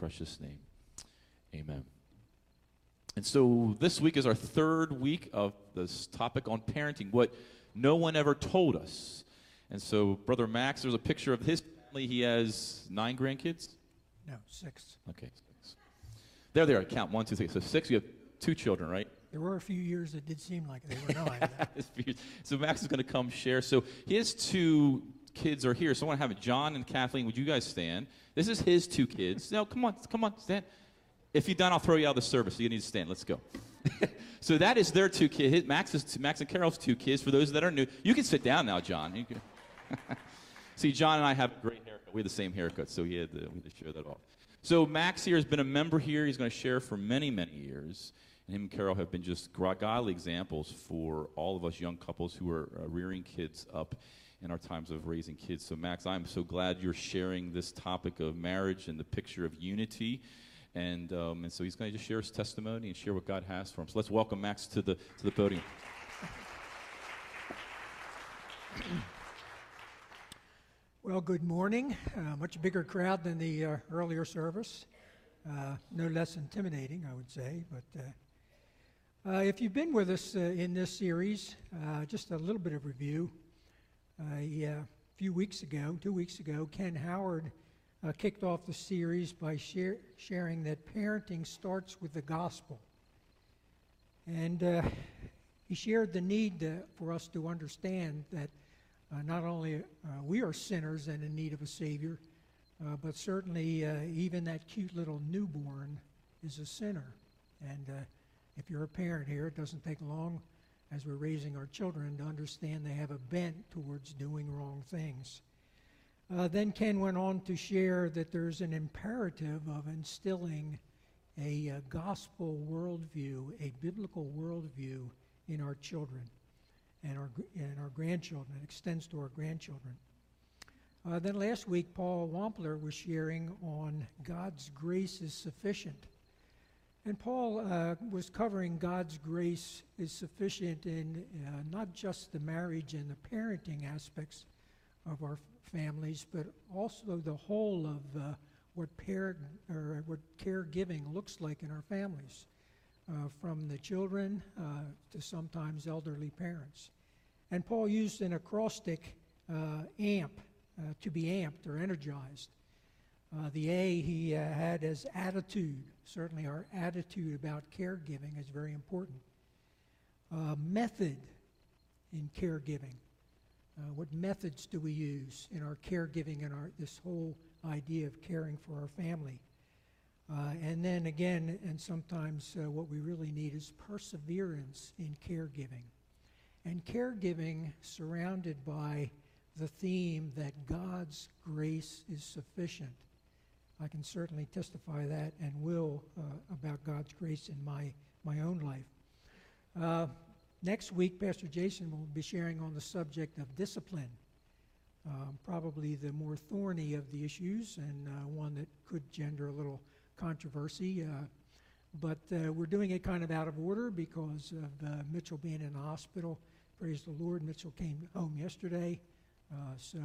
precious name. Amen. And so this week is our third week of this topic on parenting, what no one ever told us. And so, Brother Max, there's a picture of his family. He has nine grandkids? No, six. Okay. Six. There they are. Count one, two, three. So six, you have two children, right? There were a few years that did seem like they were nine. so Max is going to come share. So his two kids are here. So I want to have. John and Kathleen, would you guys stand? This is his two kids. No, come on, come on, stand. If you're done, I'll throw you out of the service. So you need to stand. Let's go. so that is their two kids. Max is Max and Carol's two kids. For those that are new, you can sit down now, John. See, John and I have a great haircut. We have the same haircut, so had to, we had to share that off. So Max here has been a member here. He's going to share for many, many years. And him and Carol have been just godly examples for all of us young couples who are uh, rearing kids up in our times of raising kids. So, Max, I'm so glad you're sharing this topic of marriage and the picture of unity. And, um, and so he's going to just share his testimony and share what God has for him. So let's welcome Max to the, to the podium. Well, good morning. Uh, much bigger crowd than the uh, earlier service. Uh, no less intimidating, I would say. But uh, uh, if you've been with us uh, in this series, just a little bit of review. A few weeks ago, two weeks ago, Ken Howard kicked off the series by share, sharing that parenting starts with the gospel. And he shared the need for us to understand that uh, not only uh, we are sinners and in need of a Savior, uh, but certainly uh, even that cute little newborn is a sinner. And uh, if you're a parent here, it doesn't take long as we're raising our children to understand they have a bent towards doing wrong things. Uh, then Ken went on to share that there's an imperative of instilling a gospel worldview, a biblical worldview in our children and our, and our grandchildren. It extends to our grandchildren. Uh, then last week, Paul Wampler was sharing on God's grace is sufficient. And Paul uh, was covering God's grace is sufficient in uh, not just the marriage and the parenting aspects of our families, but also the whole of uh, what parent or what caregiving looks like in our families uh, from the children uh, to sometimes elderly parents. And Paul used an acrostic uh, amp to be amped or energized. Uh, the A he uh, had as attitude. Certainly, our attitude about caregiving is very important. method in caregiving. what methods do we use in our caregiving and our, this whole idea of caring for our family? Uh, and then again, and sometimes uh, what we really need is perseverance in caregiving. And caregiving surrounded by the theme that God's grace is sufficient. I can certainly testify that and will uh, about God's grace in my, my own life. Uh, next week, Pastor Jason will be sharing on the subject of discipline. Um, probably the more thorny of the issues and uh, one that could gender a little controversy. Uh, but uh, we're doing it kind of out of order because of uh, Mitchell being in the hospital. Praise the Lord. Mitchell came home yesterday. So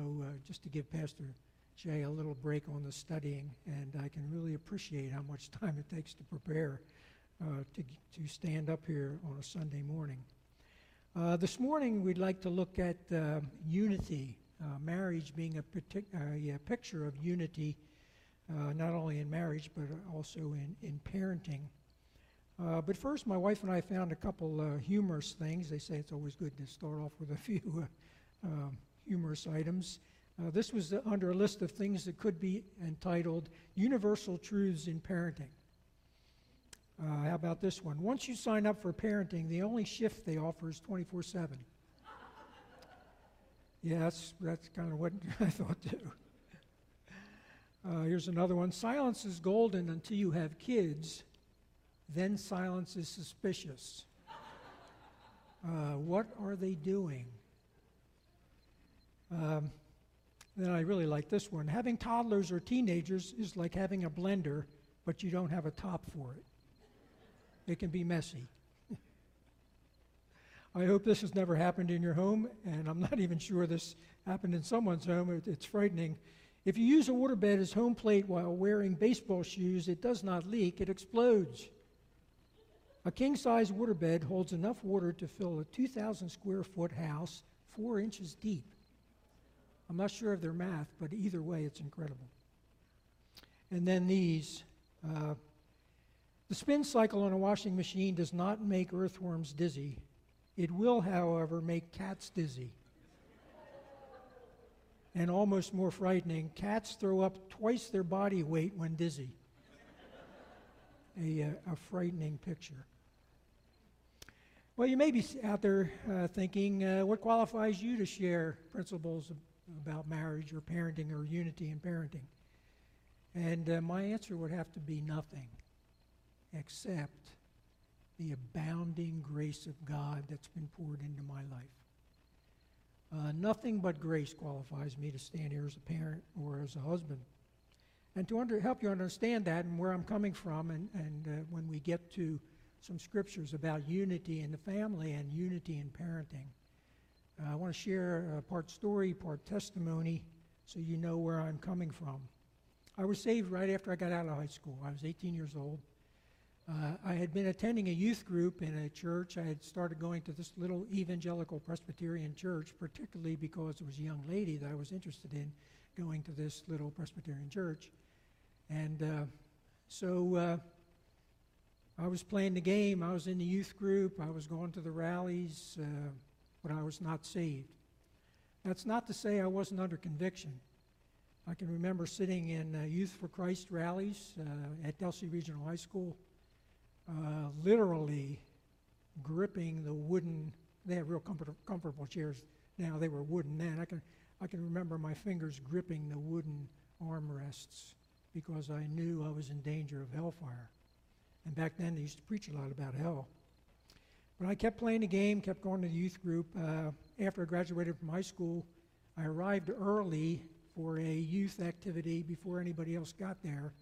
just to give Pastor Jay a little break on the studying, and I can really appreciate how much time it takes to prepare uh, to, to stand up here on a Sunday morning. this morning, we'd like to look at unity, marriage being a, partic- a picture of unity uh, not only in marriage, but also in, in parenting. Uh, but first, my wife and I found a couple uh, humorous things. They say it's always good to start off with a few uh, um, humorous items. Uh, this was under a list of things that could be entitled Universal Truths in Parenting. Uh, how about this one? Once you sign up for parenting, the only shift they offer is 24 7. Yeah, that's, that's kind of what I thought too. Uh, here's another one Silence is golden until you have kids, then silence is suspicious. Uh, what are they doing? Um, then I really like this one. Having toddlers or teenagers is like having a blender, but you don't have a top for it. It can be messy. I hope this has never happened in your home, and I'm not even sure this happened in someone's home. It, it's frightening If you use a waterbed as home plate while wearing baseball shoes, it does not leak, it explodes. A king size waterbed holds enough water to fill a 2,000 square foot house four inches deep. I'm not sure of their math, but either way, it's incredible. And then these. Uh, the spin cycle on a washing machine does not make earthworms dizzy. It will, however, make cats dizzy. and almost more frightening, cats throw up twice their body weight when dizzy. a, uh, a frightening picture. Well, you may be out there uh, thinking, uh, what qualifies you to share principles about marriage or parenting or unity in parenting? And uh, my answer would have to be nothing except the abounding grace of God that's been poured into my life. Uh, nothing but grace qualifies me to stand here as a parent or as a husband. And to under, help you understand that and where I'm coming from, and, and uh, when we get to some scriptures about unity in the family and unity in parenting, I want to share part story, part testimony, so you know where I'm coming from. I was saved right after I got out of high school. I was 18 years old. Uh, I had been attending a youth group in a church. I had started going to this little evangelical Presbyterian church, particularly because there was a young lady that I was interested in going to this little Presbyterian church. And uh, so uh, I was playing the game. I was in the youth group. I was going to the rallies, uh, but I was not saved. That's not to say I wasn't under conviction. I can remember sitting in uh, Youth for Christ rallies uh, at Delsea Regional High School uh, literally gripping the wooden. They have real comfort, comfortable chairs now. They were wooden then. I can I can remember my fingers gripping the wooden armrests because I knew I was in danger of hellfire. And back then they used to preach a lot about hell. But I kept playing the game, kept going to the youth group. Uh, after I graduated from high school, I arrived early for a youth activity before anybody else got there.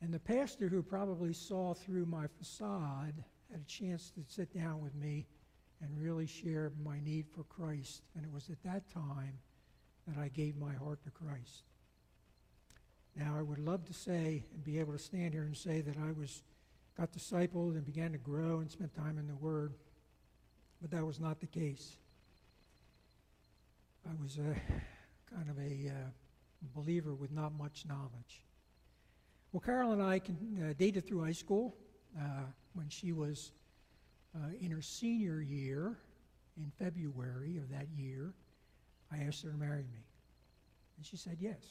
And the pastor, who probably saw through my facade, had a chance to sit down with me and really share my need for Christ. And it was at that time that I gave my heart to Christ. Now, I would love to say and be able to stand here and say that I was got discipled and began to grow and spent time in the Word, but that was not the case. I was a kind of a uh, believer with not much knowledge. Well, Carol and I can, uh, dated through high school. Uh, when she was uh, in her senior year, in February of that year, I asked her to marry me. And she said yes.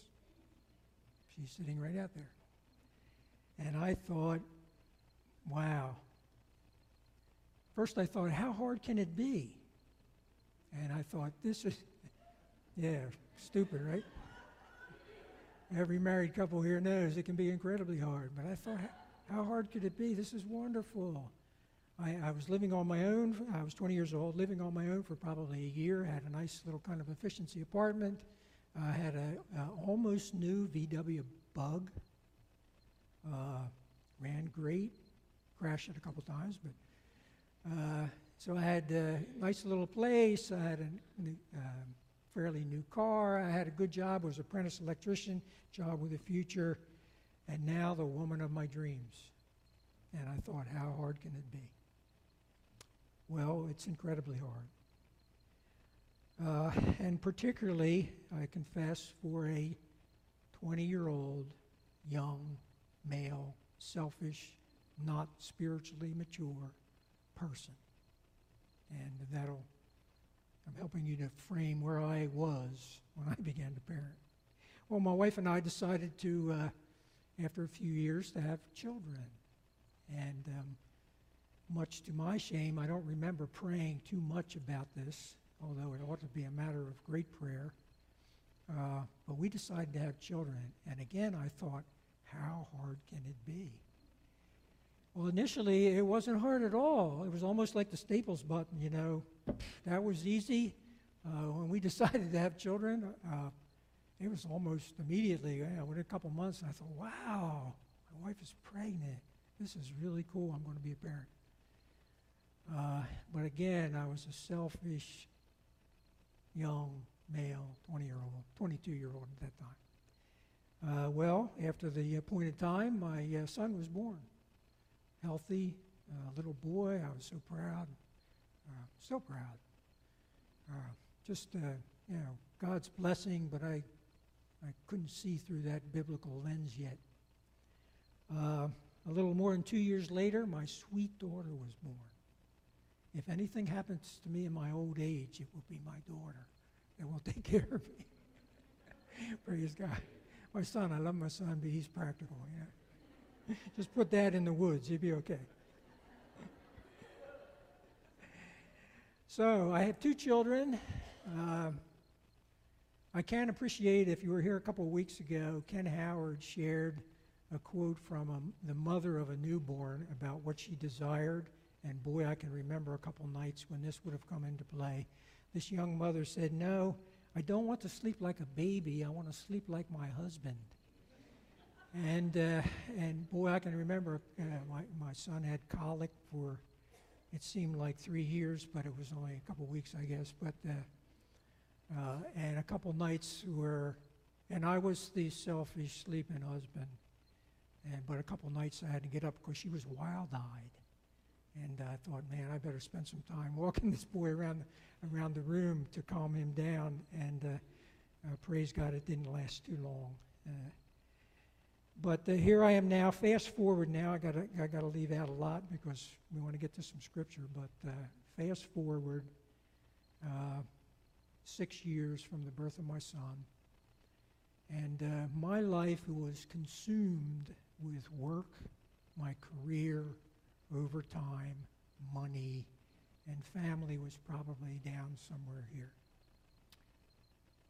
She's sitting right out there. And I thought, wow. First, I thought, how hard can it be? And I thought, this is, yeah, stupid, right? Every married couple here knows it can be incredibly hard. But I thought, how hard could it be? This is wonderful. I, I, was living on my own. I was 20 years old, living on my own for probably a year. Had a nice little kind of efficiency apartment. I had a, a, almost new VW Bug. Uh, ran great. Crashed it a couple times, but uh, so I had a nice little place. I had a, uh, fairly new car. I had a good job, was apprentice electrician, job with a future, and now the woman of my dreams. And I thought, how hard can it be? Well, it's incredibly hard. Uh, and particularly, I confess, for a 20 year old, young, male, selfish, not spiritually mature person. And that'll I'm helping you to frame where I was when I began to parent. Well, my wife and I decided to, uh, after a few years, to have children. And um, much to my shame, I don't remember praying too much about this, although it ought to be a matter of great prayer. Uh, but we decided to have children. And again, I thought, how hard can it be? Well, initially, it wasn't hard at all. It was almost like the Staples button, you know. That was easy. Uh, when we decided to have children, uh, it was almost immediately, you know, within a couple months, I thought, wow, my wife is pregnant. This is really cool. I'm going to be a parent. Uh, but again, I was a selfish young male, 20 year old, 22 year old at that time. Uh, well, after the appointed time, my uh, son was born. Healthy, uh, little boy. I was so proud. Uh, so proud. Uh, just, uh, you know, God's blessing, but I, I couldn't see through that biblical lens yet. Uh, a little more than two years later, my sweet daughter was born. If anything happens to me in my old age, it will be my daughter that will take care of me. Praise God. My son, I love my son, but he's practical. Yeah. Just put that in the woods, you'll be okay. so I have two children. Uh, I can appreciate, if you were here a couple of weeks ago, Ken Howard shared a quote from a, the mother of a newborn about what she desired. And boy, I can remember a couple nights when this would have come into play. This young mother said, No, I don't want to sleep like a baby. I want to sleep like my husband. And, uh, and boy, I can remember uh, my, my son had colic for, it seemed like three years, but it was only a couple weeks, I guess. But, uh, uh, and a couple nights where, and I was the selfish sleeping husband. And, but a couple nights I had to get up because she was wild eyed. And I thought, man, I better spend some time walking this boy around, around the room to calm him down. And uh, uh, praise God, it didn't last too long. Uh, but uh, here I am now. Fast forward now. I got I got to leave out a lot because we want to get to some scripture. But uh, fast forward uh, six years from the birth of my son, and my life was consumed with work, my career, overtime, money, and family was probably down somewhere here.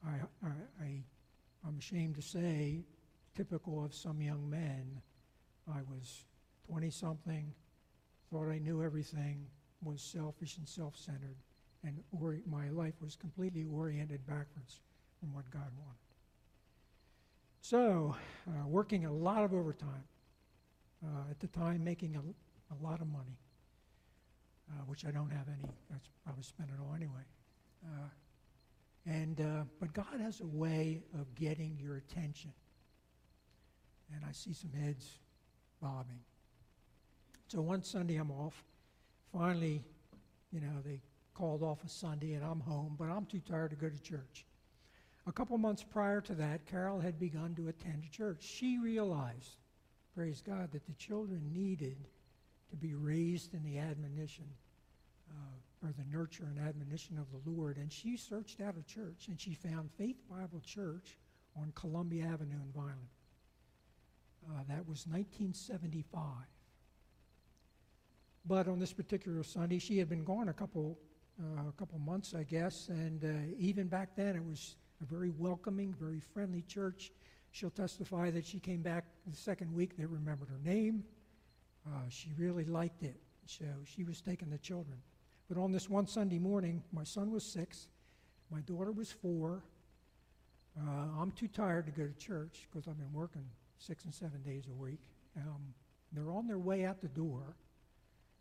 I, I, I, I'm ashamed to say, typical of some young men, I was 20 something, thought I knew everything, was selfish and self centered, and my life was completely oriented backwards from what God wanted. So, uh, working a lot of overtime, uh, at the time making a, a lot of money, uh, which I don't have any. Probably spent it all anyway. Uh, and uh, but God has a way of getting your attention. And I see some heads bobbing. So one Sunday I'm off. Finally, you know, they called off a Sunday and I'm home, but I'm too tired to go to church. A couple months prior to that, Carol had begun to attend church. She realized, praise God, that the children needed to be raised in the admonition uh, or the nurture and admonition of the Lord. And she searched out a church and she found Faith Bible Church on Columbia Avenue in Vineland. Uh, that was 1975. But on this particular Sunday, she had been gone a couple, uh, a couple months, I guess, and uh, even back then it was a very welcoming, very friendly church. She'll testify that she came back the second week. They remembered her name. Uh, she really liked it, so she was taking the children. But on this one Sunday morning, my son was six, my daughter was four. Uh, I'm too tired to go to church because I've been working six and seven days a week. Um, they're on their way out the door,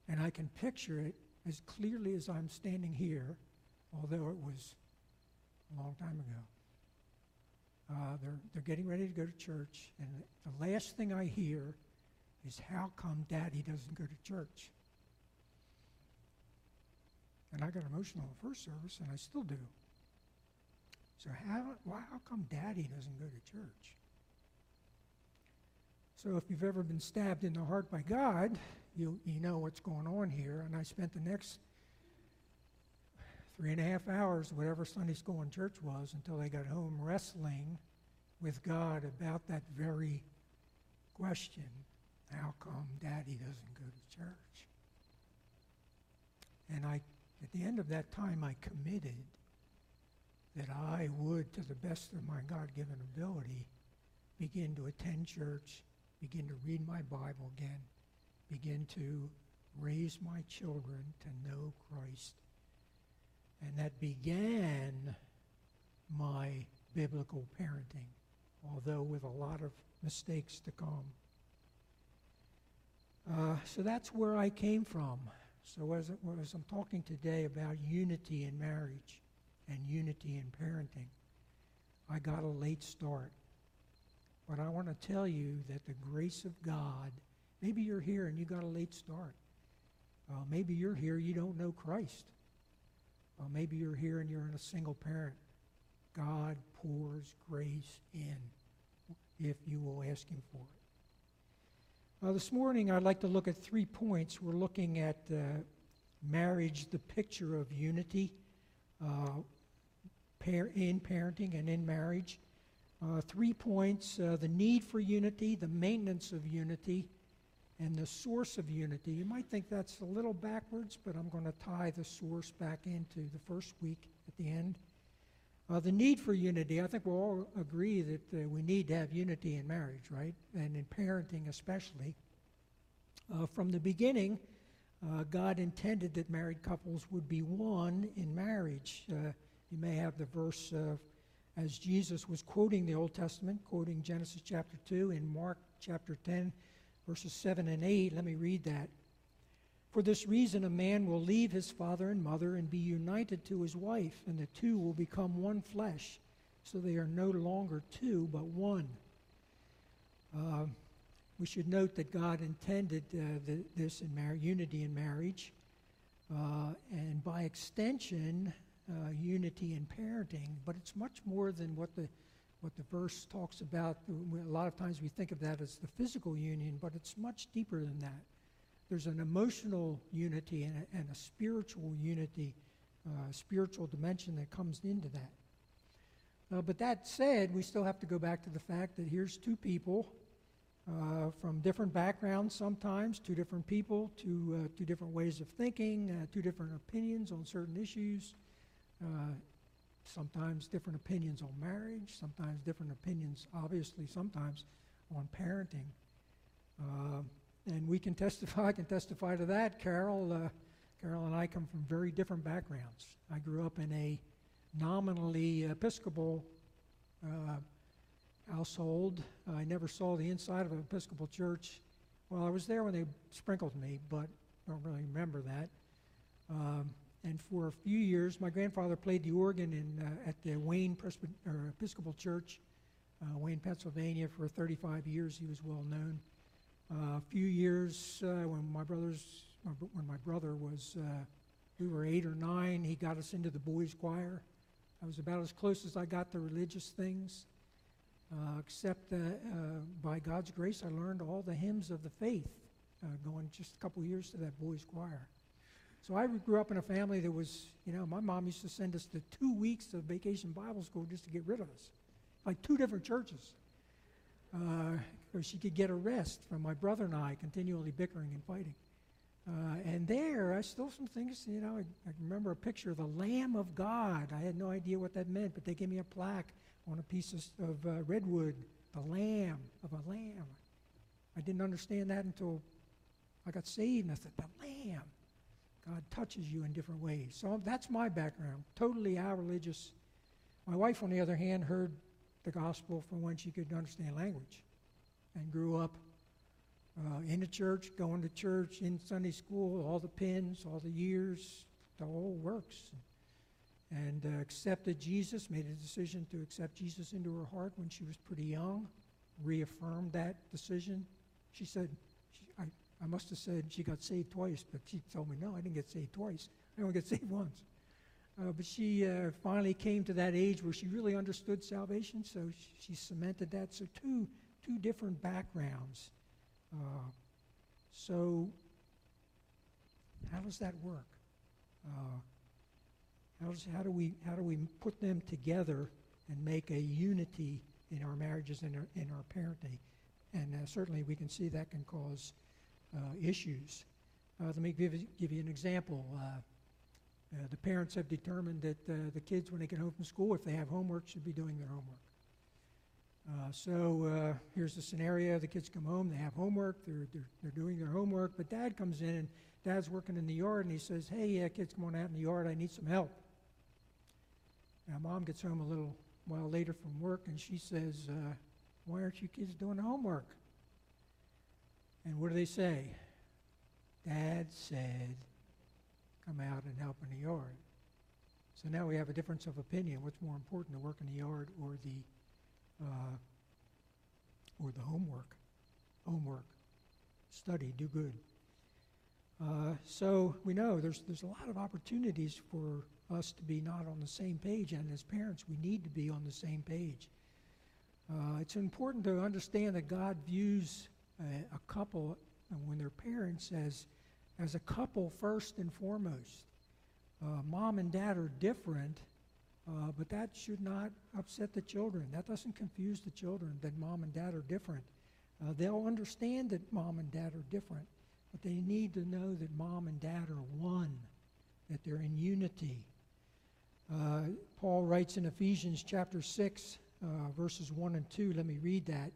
and I can picture it as clearly as I'm standing here, although it was a long time ago. Uh, they're, they're getting ready to go to church, and the last thing I hear is how come daddy doesn't go to church? And I got emotional in the first service, and I still do. So how, why, how come daddy doesn't go to church? So if you've ever been stabbed in the heart by God, you, you know what's going on here. And I spent the next three and a half hours, whatever Sunday school and church was, until I got home wrestling with God about that very question how come daddy doesn't go to church? And I, at the end of that time, I committed that I would, to the best of my God given ability, begin to attend church, begin to read my Bible again, begin to raise my children to know Christ. And that began my biblical parenting, although with a lot of mistakes to come. Uh, so that's where I came from. So as, as I'm talking today about unity in marriage and unity in parenting, I got a late start. But I want to tell you that the grace of God, maybe you're here and you got a late start. Uh, maybe you're here, you don't know Christ. Uh, maybe you're here and you're in a single parent. God pours grace in if you will ask Him for it. Uh, this morning, I'd like to look at three points. We're looking at uh, marriage, the picture of unity uh, in parenting and in marriage. Uh, three points uh, the need for unity, the maintenance of unity, and the source of unity. You might think that's a little backwards, but I'm going to tie the source back into the first week at the end. Uh, the need for unity, I think we'll all agree that uh, we need to have unity in marriage, right? And in parenting especially. Uh, from the beginning, uh, God intended that married couples would be one in marriage. You may have the verse as Jesus was quoting the Old Testament, quoting Genesis chapter 2 and Mark chapter 10, verses 7 and 8. Let me read that. For this reason, a man will leave his father and mother and be united to his wife, and the two will become one flesh. So they are no longer two, but one. Uh, we should note that God intended uh, the, this in mar- unity in marriage, uh, and by extension, uh, unity in parenting. But it's much more than what the what the verse talks about. A lot of times we think of that as the physical union, but it's much deeper than that. There's an emotional unity and a, and a spiritual unity, uh, spiritual dimension that comes into that. Uh, but that said, we still have to go back to the fact that here's two people uh, from different backgrounds sometimes, two different people, two, uh, two different ways of thinking, uh, two different opinions on certain issues, uh, sometimes different opinions on marriage, sometimes different opinions, obviously, sometimes on parenting. Uh, and we can testify, I can testify to that. Carol, uh, Carol and I come from very different backgrounds. I grew up in a nominally Episcopal uh, household. I never saw the inside of an Episcopal church. Well, I was there when they sprinkled me, but I don't really remember that. Um, and for a few years, my grandfather played the organ in, uh, at the Wayne Presby- Episcopal Church, uh, Wayne, Pennsylvania. For 35 years, he was well known. Uh, a few years uh, when my brothers, when my brother was, uh, we were eight or nine, he got us into the boys' choir. I was about as close as I got to religious things. Uh, except by God's grace, I learned all the hymns of the faith, going just a couple years to that boys' choir. So I grew up in a family that was, you know, my mom used to send us to two weeks of vacation Bible school just to get rid of us, like two different churches. Uh, she could get a rest from my brother and I continually bickering and fighting. Uh, and there, I still some things, you know, I, I, remember a picture of the Lamb of God. I had no idea what that meant, but they gave me a plaque on a piece of, of uh, redwood, the Lamb of a Lamb. I didn't understand that until I got saved, and I said, the Lamb. God touches you in different ways. So that's my background, totally religious. My wife, on the other hand, heard the gospel from when she could understand language and grew up uh, in the church, going to church, in Sunday school, all the pins, all the years, the whole works. And uh, accepted Jesus, made a decision to accept Jesus into her heart when she was pretty young, reaffirmed that decision. She said, I must have said she got saved twice, but she told me, no, I didn't get saved twice. I only got saved once. Uh, but she uh, finally came to that age where she really understood salvation, so she, cemented that. So, two, two different backgrounds. Uh, so, how does that work? Uh, how, does, how, do we, how do we put them together and make a unity in our marriages and our, in our parenting? And uh, certainly we can see that can cause issues. Uh, let me give, give you an example. Uh, the parents have determined that the kids, when they get home from school, if they have homework, should be doing their homework. Uh, so uh, here's the scenario: the kids come home, they have homework, they're, they're, they're doing their homework, but dad comes in and dad's working in the yard and he says, "Hey, uh, kids, come on out in the yard. I need some help." Now, mom gets home a little while later from work and she says, "Why aren't you kids doing homework?" And what do they say? Dad said, come out and help in the yard. So now we have a difference of opinion. What's more important, the work in the yard or the uh, or the homework. Homework. Study, do good. Uh, so we know there's, there's a lot of opportunities for us to be not on the same page, and as parents, we need to be on the same page. Uh, it's important to understand that God views a, a couple, uh, when they're parents, as, as a couple first and foremost. Uh, mom and dad are different, uh, but that should not upset the children. That doesn't confuse the children that mom and dad are different. Uh, they'll understand that mom and dad are different, but they need to know that mom and dad are one, that they're in unity. Uh, Paul writes in Ephesians chapter 6, uh, verses 1 and 2, let me read that,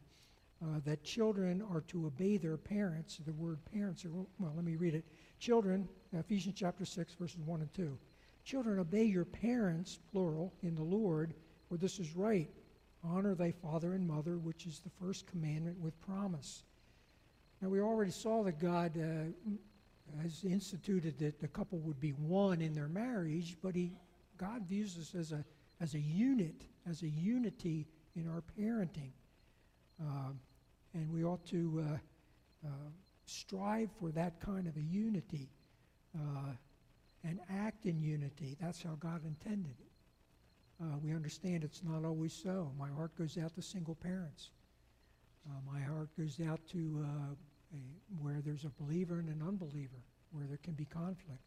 uh, that children are to obey their parents. The word parents, are, well, let me read it. Children, Ephesians chapter 6, verses 1 and 2. Children, obey your parents, plural, in the Lord, for this is right. Honor thy father and mother, which is the first commandment with promise. Now, we already saw that God uh, has instituted that the couple would be one in their marriage, but he, God views us as a, as a unit, as a unity in our parenting. Uh, and we ought to uh, uh, strive for that kind of a unity uh, and act in unity. That's how God intended it. Uh, we understand it's not always so. My heart goes out to single parents. Uh, my heart goes out to a, where there's a believer and an unbeliever, where there can be conflict.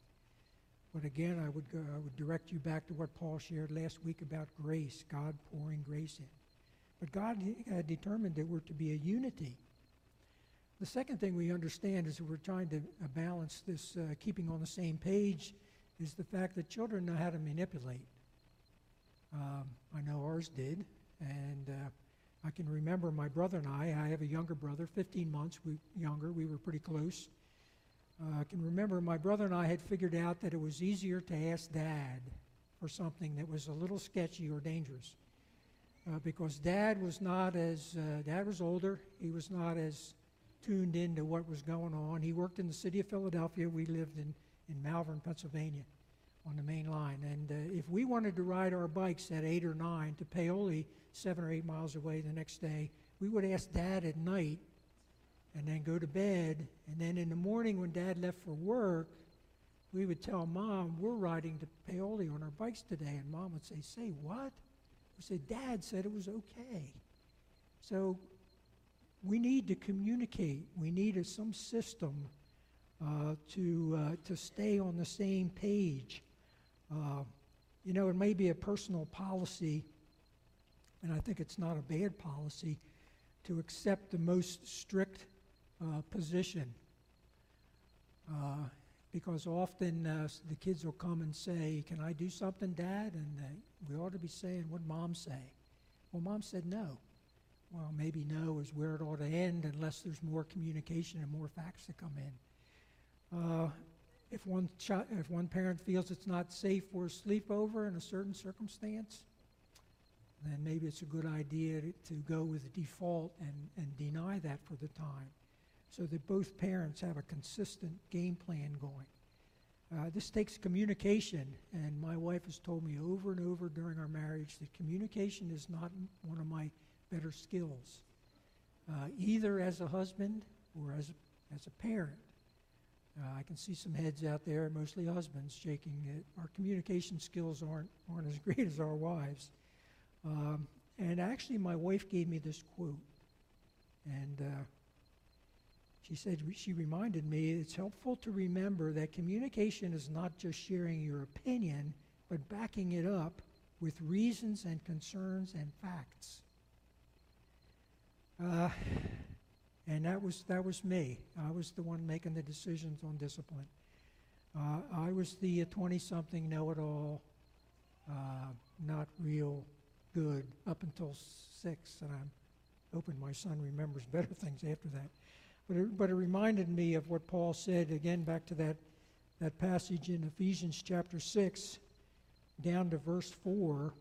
But again, I would, go, I would direct you back to what Paul shared last week about grace, God pouring grace in. But God had determined that we're to be a unity. The second thing we understand is that we're trying to uh, balance this uh, keeping on the same page is the fact that children know how to manipulate. Um, I know ours did, and uh, I can remember my brother and I. I have a younger brother, 15 months we, younger. We were pretty close. Uh, I can remember my brother and I had figured out that it was easier to ask Dad for something that was a little sketchy or dangerous, uh, because Dad was not as uh, Dad was older. He was not as tuned into what was going on. He worked in the city of Philadelphia. We lived in in Malvern, Pennsylvania, on the main line. And uh, if we wanted to ride our bikes at eight or nine to Paoli, seven or eight miles away the next day, we would ask Dad at night and then go to bed. And then in the morning, when Dad left for work, we would tell Mom, we're riding to Paoli on our bikes today. And Mom would say, Say what? Said, Dad said it was okay. So we need to communicate. We need a, some system uh, to, uh, to stay on the same page. Uh, you know, it may be a personal policy, and I think it's not a bad policy, to accept the most strict uh, position. Uh, because often uh, the kids will come and say, Can I do something, Dad? And we ought to be saying, What Mom say? Well, Mom said no. Well, maybe no is where it ought to end unless there's more communication and more facts to come in. Uh, if one if one parent feels it's not safe for a sleepover in a certain circumstance, then maybe it's a good idea to, to go with the default and, and deny that for the time so that both parents have a consistent game plan going. Uh, this takes communication, and my wife has told me over and over during our marriage that communication is not one of my better skills, uh, either as a husband or as a, as a parent. Uh, I can see some heads out there, mostly husbands, shaking that Our communication skills aren't, aren't as great as our wives. Um, and actually, my wife gave me this quote. And uh, she said, she reminded me it's helpful to remember that communication is not just sharing your opinion, but backing it up with reasons and concerns and facts. Uh, and that was, that was me. I was the one making the decisions on discipline. Uh, I was the 20 something know it all, uh, not real good up until six, and I'm hoping my son remembers better things after that. But it, but it reminded me of what Paul said, again, back to that, that passage in Ephesians chapter 6, down to verse 4,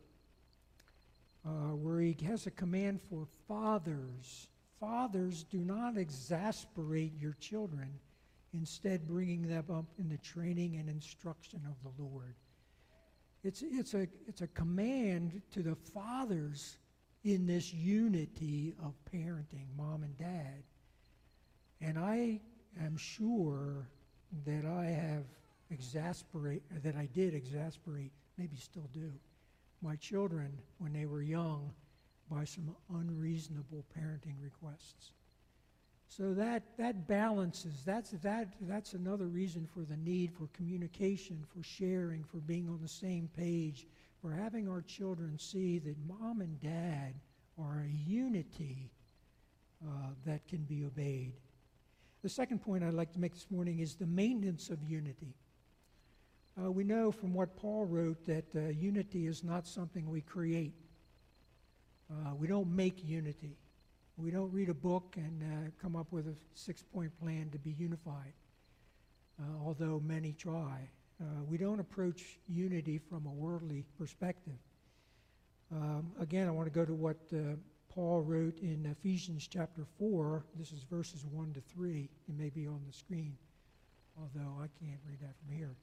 uh, where he has a command for fathers Fathers, do not exasperate your children, instead, bringing them up in the training and instruction of the Lord. It's, it's, a, it's a command to the fathers in this unity of parenting, mom and dad. And I am sure that I have exasperate that I did exasperate, maybe still do, my children when they were young by some unreasonable parenting requests. So that, that balances, that's, that, that's another reason for the need for communication, for sharing, for being on the same page, for having our children see that mom and dad are a unity uh, that can be obeyed. The second point I'd like to make this morning is the maintenance of unity. Uh, we know from what Paul wrote that uh, unity is not something we create. Uh, we don't make unity. We don't read a book and uh, come up with a six point plan to be unified, uh, although many try. Uh, we don't approach unity from a worldly perspective. Um, again, I want to go to what Paul wrote in Ephesians chapter 4. This is verses 1 to 3. It may be on the screen, although I can't read that from here.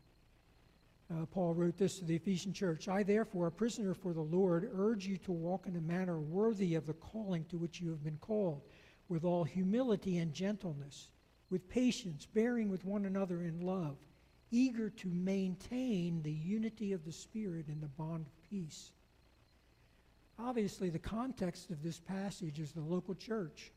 Uh, Paul wrote this to the Ephesian church I, therefore, a prisoner for the Lord, urge you to walk in a manner worthy of the calling to which you have been called, with all humility and gentleness, with patience, bearing with one another in love, eager to maintain the unity of the Spirit in the bond of peace. Obviously, the context of this passage is the local church.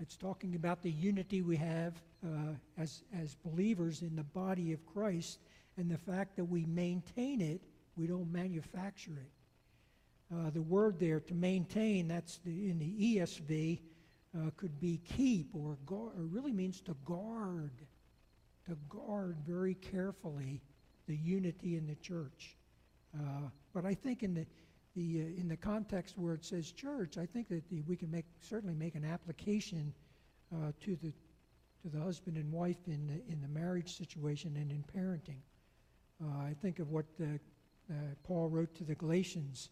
It's talking about the unity we have uh, as, as believers in the body of Christ and the fact that we maintain it, we don't manufacture it. Uh, the word there to maintain, that's the, in the ESV, uh, could be keep or, guard, or really means to guard, to guard very carefully the unity in the church. Uh, but I think in the, the, uh, in the context where it says church, I think that the, we can make, certainly make an application uh, to, the, to the husband and wife in the, in the marriage situation and in parenting. Uh, I think of what uh, uh, Paul wrote to the Galatians,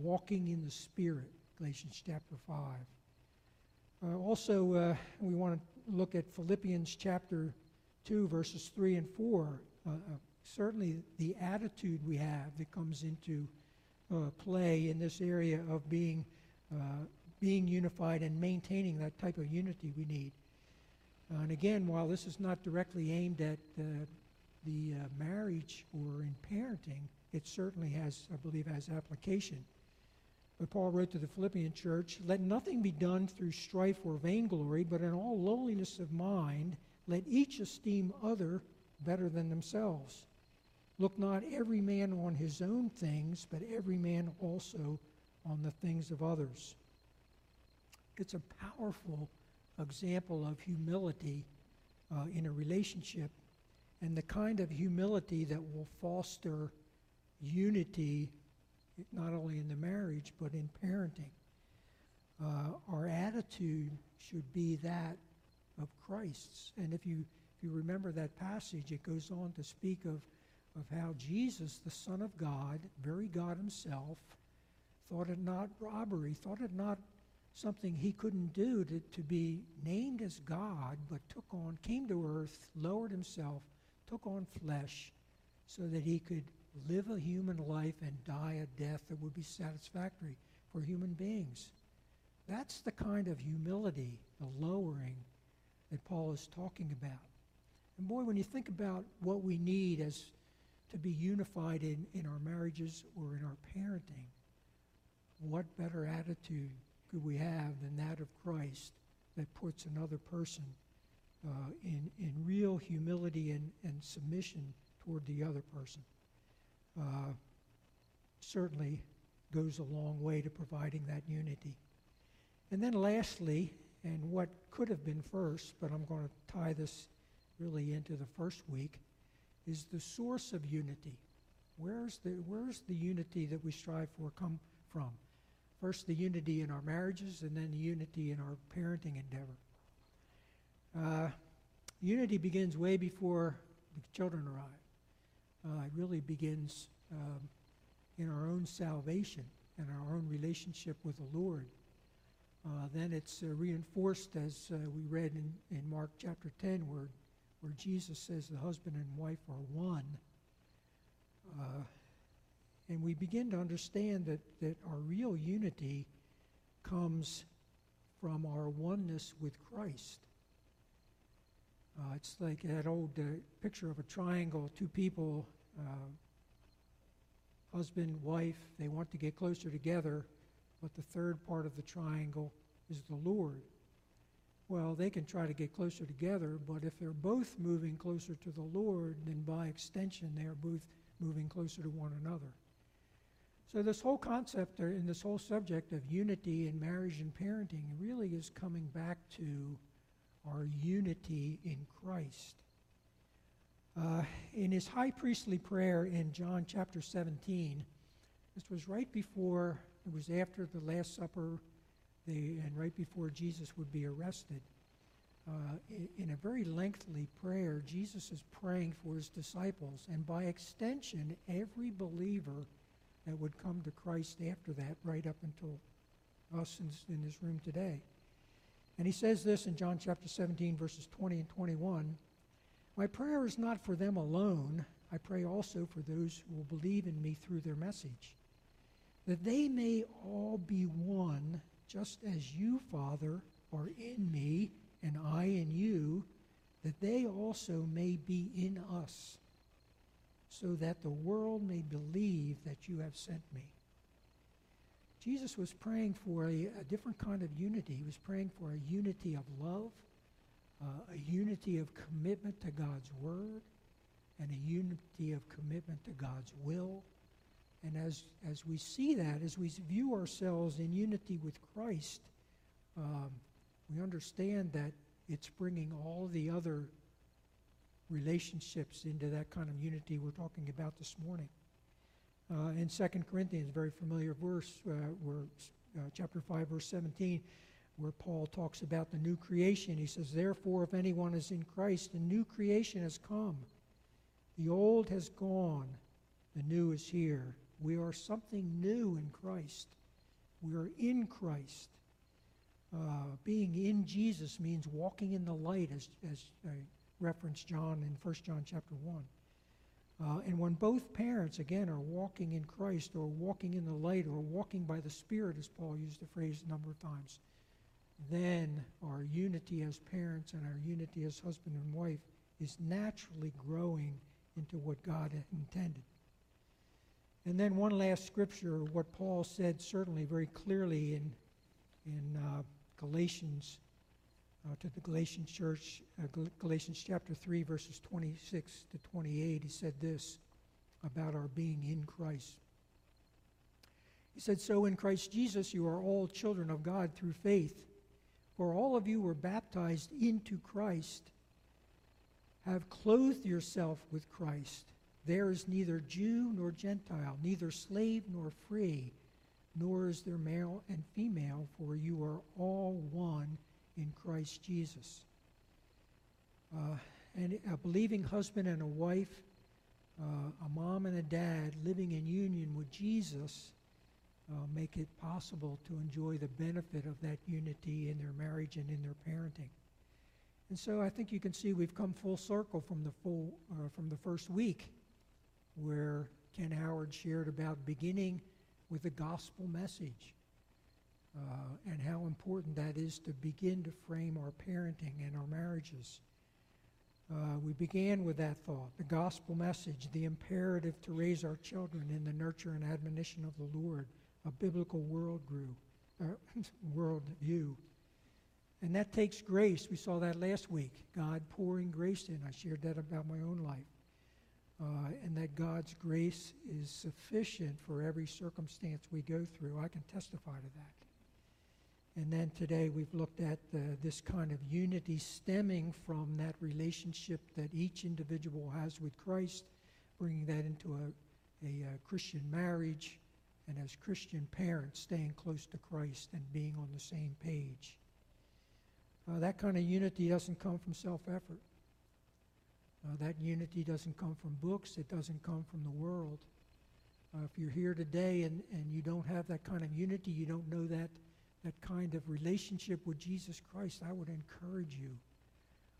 walking in the Spirit, Galatians chapter 5. also, we want to look at Philippians chapter 2, verses 3 and 4. certainly, the attitude we have that comes into uh, play in this area of being, uh, being unified and maintaining that type of unity we need. Uh, and again, while this is not directly aimed at the uh, marriage or in parenting, it certainly has, I believe, has application. But Paul wrote to the Philippian church, Let nothing be done through strife or vainglory, but in all lowliness of mind, let each esteem other better than themselves. Look not every man on his own things, but every man also on the things of others. It's a powerful example of humility uh, in a relationship and the kind of humility that will foster unity not only in the marriage but in parenting. Uh, our attitude should be that of Christ's. And if you if you remember that passage, it goes on to speak of of how Jesus, the Son of God, very God Himself, thought it not robbery, thought it not something he couldn't do to, to be named as God, but took on, came to earth, lowered himself, took on flesh so that he could live a human life and die a death that would be satisfactory for human beings. That's the kind of humility, the lowering that Paul is talking about. And boy, when you think about what we need as to be unified in, in our marriages or in our parenting, what better attitude could we have than that of Christ that puts another person uh, in, in real humility and, and submission toward the other person uh, certainly goes a long way to providing that unity. And then lastly, and what could have been first, but I'm going to tie this really into the first week, is the source of unity. Where's the, where's the unity that we strive for come from? First, the unity in our marriages, and then the unity in our parenting endeavor. Uh, unity begins way before the children arrive. Uh, it really begins um, in our own salvation and our own relationship with the Lord. Uh, then it's uh, reinforced as uh, we read in, in Mark chapter 10, where, where Jesus says the husband and wife are one. Uh, And we begin to understand that, that our real unity comes from our oneness with Christ. Uh, it's like that old uh, picture of a triangle, two people, uh, husband, wife, they want to get closer together, but the third part of the triangle is the Lord. Well, they can try to get closer together, but if they're both moving closer to the Lord, then by extension, they are both moving closer to one another. So, this whole concept and this whole subject of unity in marriage and parenting really is coming back to our unity in Christ. Uh, in his high priestly prayer in John chapter 17, this was right before, it was after the Last Supper, the, and right before Jesus would be arrested. Uh, in, in a very lengthy prayer, Jesus is praying for his disciples, and by extension, every believer that would come to Christ after that, right up until us in, in this room today. And he says this in John chapter 17, verses 20 and 21 My prayer is not for them alone, I pray also for those who will believe in me through their message, that they may all be one, just as you, Father, are in me, and I in you, that they also may be in us, so that the world may believe that you have sent me. Jesus was praying for a, a, different kind of unity. He was praying for a unity of love, uh, a unity of commitment to God's word, and a unity of commitment to God's will. And as, as we see that, as we view ourselves in unity with Christ, um, we understand that it's bringing all the other relationships into that kind of unity we're talking about this morning. Uh, in 2 Corinthians, very familiar verse, uh, where, uh, chapter 5, verse 17, where Paul talks about the new creation. He says, Therefore, if anyone is in Christ, the new creation has come. The old has gone, the new is here. We are something new in Christ. We are in Christ. Uh, being in Jesus means walking in the light, as, as I referenced John in 1 John chapter 1. Uh, and when both parents, again, are walking in Christ or walking in the light or walking by the Spirit, as Paul used the phrase a number of times, then our unity as parents and our unity as husband and wife is naturally growing into what God intended. And then one last scripture, what Paul said certainly very clearly in, in uh, Galatians uh, to the Galatian church, uh, Galatians chapter 3, verses 26 to 28, he said this about our being in Christ. He said, So in Christ Jesus you are all children of God through faith. For all of you were baptized into Christ, have clothed yourself with Christ. There is neither Jew nor Gentile, neither slave nor free, nor is there male and female, for you are all one in Christ Jesus. Uh, and a believing husband and a wife, uh, a mom and a dad living in union with Jesus uh, make it possible to enjoy the benefit of that unity in their marriage and in their parenting. And so I think you can see we've come full circle from the full uh, from the first week, where Ken Howard shared about beginning with the gospel message uh, and how important that is to begin to frame our parenting and our marriages. Uh, we began with that thought the gospel message, the imperative to raise our children in the nurture and admonition of the Lord, a biblical world, grew, uh, world view. And that takes grace. We saw that last week. God pouring grace in. I shared that about my own life. Uh, and that God's grace is sufficient for every circumstance we go through. I can testify to that. And then today we've looked at this kind of unity stemming from that relationship that each individual has with Christ, bringing that into a, a, a uh, Christian marriage, and as Christian parents, staying close to Christ and being on the same page. Uh, that kind of unity doesn't come from self effort. Uh, that unity doesn't come from books, it doesn't come from the world. Uh, if you're here today and, and you don't have that kind of unity, you don't know that that kind of relationship with Jesus Christ, I would encourage you.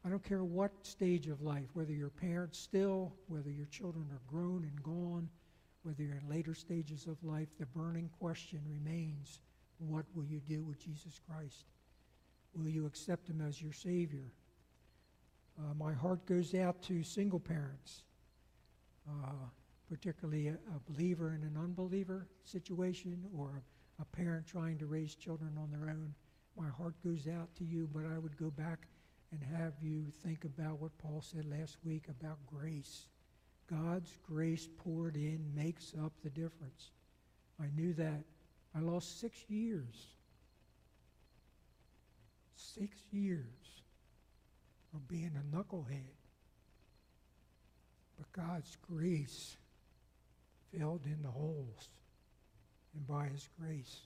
I don't care what stage of life, whether you're parents still, whether your children are grown and gone, whether you're in later stages of life, the burning question remains what will you do with Jesus Christ? Will you accept him as your Savior? Uh, my heart goes out to single parents, uh, particularly a, a believer in an unbeliever situation, or a, a parent trying to raise children on their own. My heart goes out to you, but I would go back and have you think about what Paul said last week about grace. God's grace poured in makes up the difference. I knew that. I lost six years. Six years of being a knucklehead. But God's grace filled in the holes. And by His grace,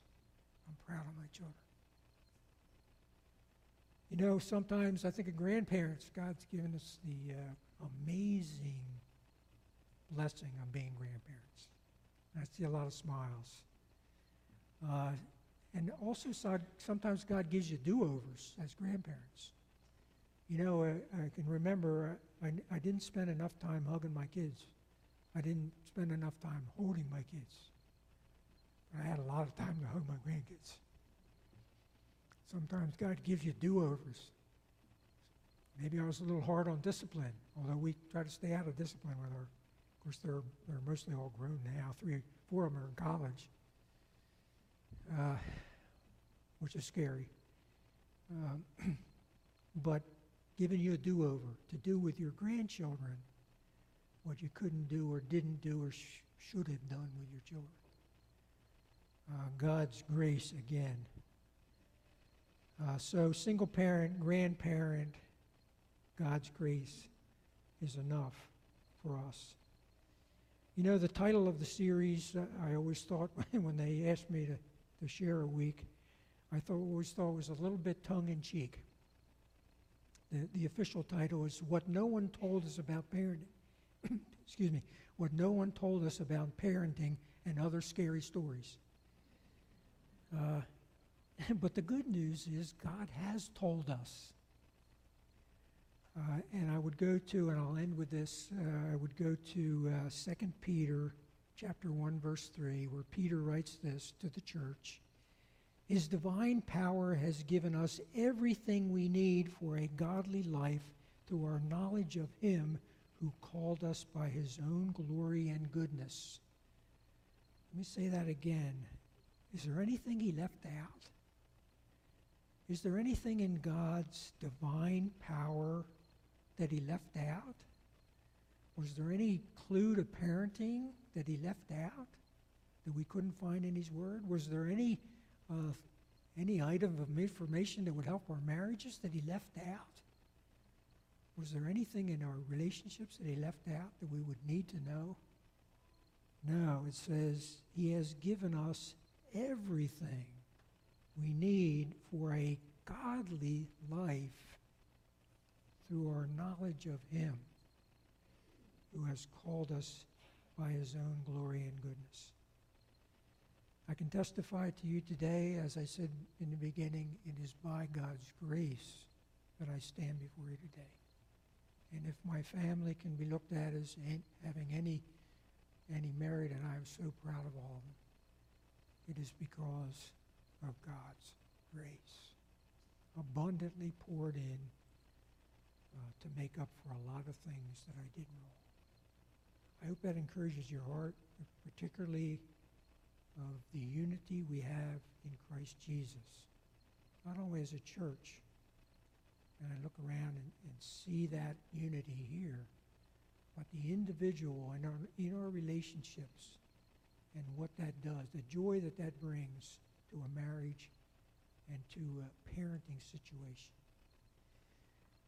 I'm proud of my children. You know, sometimes I think of grandparents. God's given us the uh, amazing blessing of being grandparents. I see a lot of smiles. Uh, and also, sometimes God gives you do overs as grandparents. You know, I, I can remember I, I didn't spend enough time hugging my kids, I didn't spend enough time holding my kids. I had a lot of time to hug my grandkids. Sometimes God gives you do overs. Maybe I was a little hard on discipline, although we try to stay out of discipline with our. Of course, they're, they're mostly all grown now. Three, four of them are in college, uh, which is scary. Um, but giving you a do over to do with your grandchildren what you couldn't do or didn't do or sh- should have done with your children. Uh, God's grace again. Uh, so, single parent, grandparent, God's grace is enough for us. You know, the title of the series, uh, I always thought when they asked me to, to share a week, I thought, always thought was a little bit tongue in cheek. The, the official title is What No One Told Us About Parenting. Excuse me. What No One Told Us About Parenting and Other Scary Stories. Uh, but the good news is God has told us. Uh, and I would go to, and I'll end with this, uh, I would go to uh, 2 Peter chapter 1, verse 3, where Peter writes this to the church. His divine power has given us everything we need for a godly life through our knowledge of Him who called us by His own glory and goodness. Let me say that again. Is there anything He left out? Is there anything in God's divine power that He left out? Was there any clue to parenting that He left out that we couldn't find in His Word? Was there any uh, any item of information that would help our marriages that he left out? Was there anything in our relationships that he left out that we would need to know? No, it says he has given us everything we need for a godly life through our knowledge of him who has called us by his own glory and goodness. I can testify to you today, as I said in the beginning, it is by God's grace that I stand before you today. And if my family can be looked at as having any, any merit, and I am so proud of all of them, it is because of God's grace, abundantly poured in uh, to make up for a lot of things that I did wrong. I hope that encourages your heart, particularly of the unity we have in Christ Jesus, not only as a church, and I look around and, and see that unity here, but the individual in our, in our relationships and what that does, the joy that that brings to a marriage and to a parenting situation.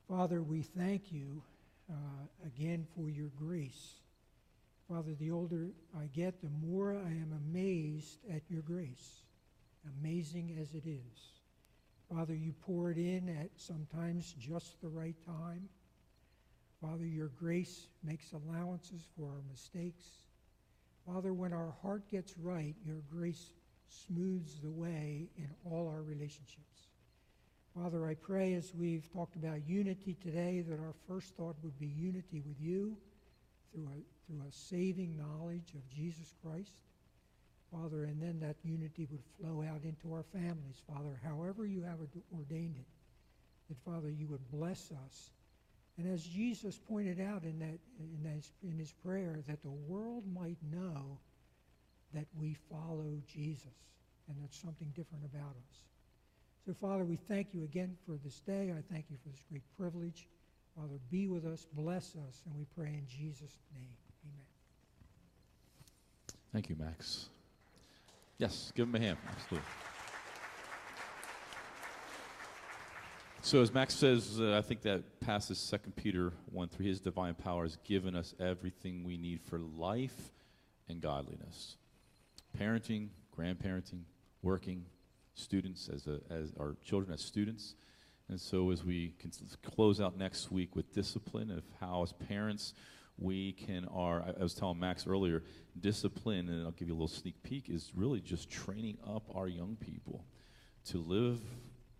Father, we thank you uh, again for your grace Father, the older I get, the more I am amazed at your grace, amazing as it is. Father, you pour it in at sometimes just the right time. Father, your grace makes allowances for our mistakes. Father, when our heart gets right, your grace smooths the way in all our relationships. Father, I pray as we've talked about unity today that our first thought would be unity with you through a, through a saving knowledge of Jesus Christ. Father, and then that unity would flow out into our families, Father, however you have ordained it. That, Father, you would bless us. And as Jesus pointed out in, that, in, his, in his prayer, that the world might know that we follow Jesus and that's something different about us. So, Father, we thank you again for this day. I thank you for this great privilege. Father, be with us, bless us, and we pray in Jesus' name. Amen. Thank you, Max. Yes, give him a hand. Absolutely. So as Max says, uh, I think that passes 2 Peter 1 3. His divine power has given us everything we need for life and godliness. Parenting, grandparenting, working, students as, a, as our children as students. And so as we close out next week with discipline of how as parents we can are I, I was telling Max earlier, discipline, and I'll give you a little sneak peek, is really just training up our young people to live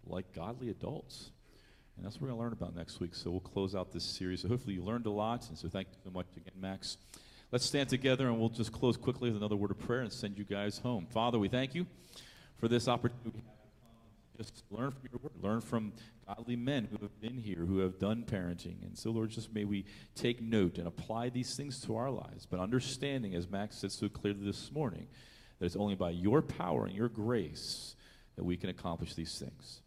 like godly adults. And that's what we're going to learn about next week. So we'll close out this series. So hopefully you learned a lot. And so thank you so much again, Max. Let's stand together and we'll just close quickly with another word of prayer and send you guys home. Father, we thank you for this opportunity just learn from your word, learn from godly men who have been here, who have done parenting. And so, Lord, just may we take note and apply these things to our lives, but understanding, as Max said so clearly this morning, that it's only by your power and your grace that we can accomplish these things.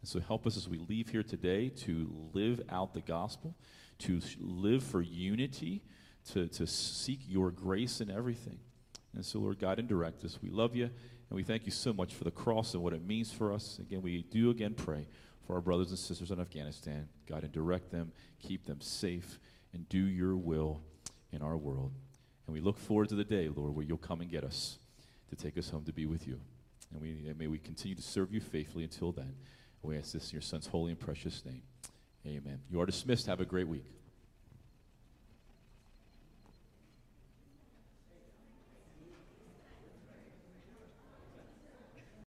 And so, help us as we leave here today to live out the gospel, to live for unity, to, to seek your grace in everything. And so, Lord, guide and direct us. We love you. And we thank you so much for the cross and what it means for us. Again, we do again pray for our brothers and sisters in Afghanistan. God, and direct them, keep them safe, and do your will in our world. And we look forward to the day, Lord, where you'll come and get us to take us home to be with you. And, we, and may we continue to serve you faithfully until then. We ask this in your Son's holy and precious name. Amen. You are dismissed. Have a great week.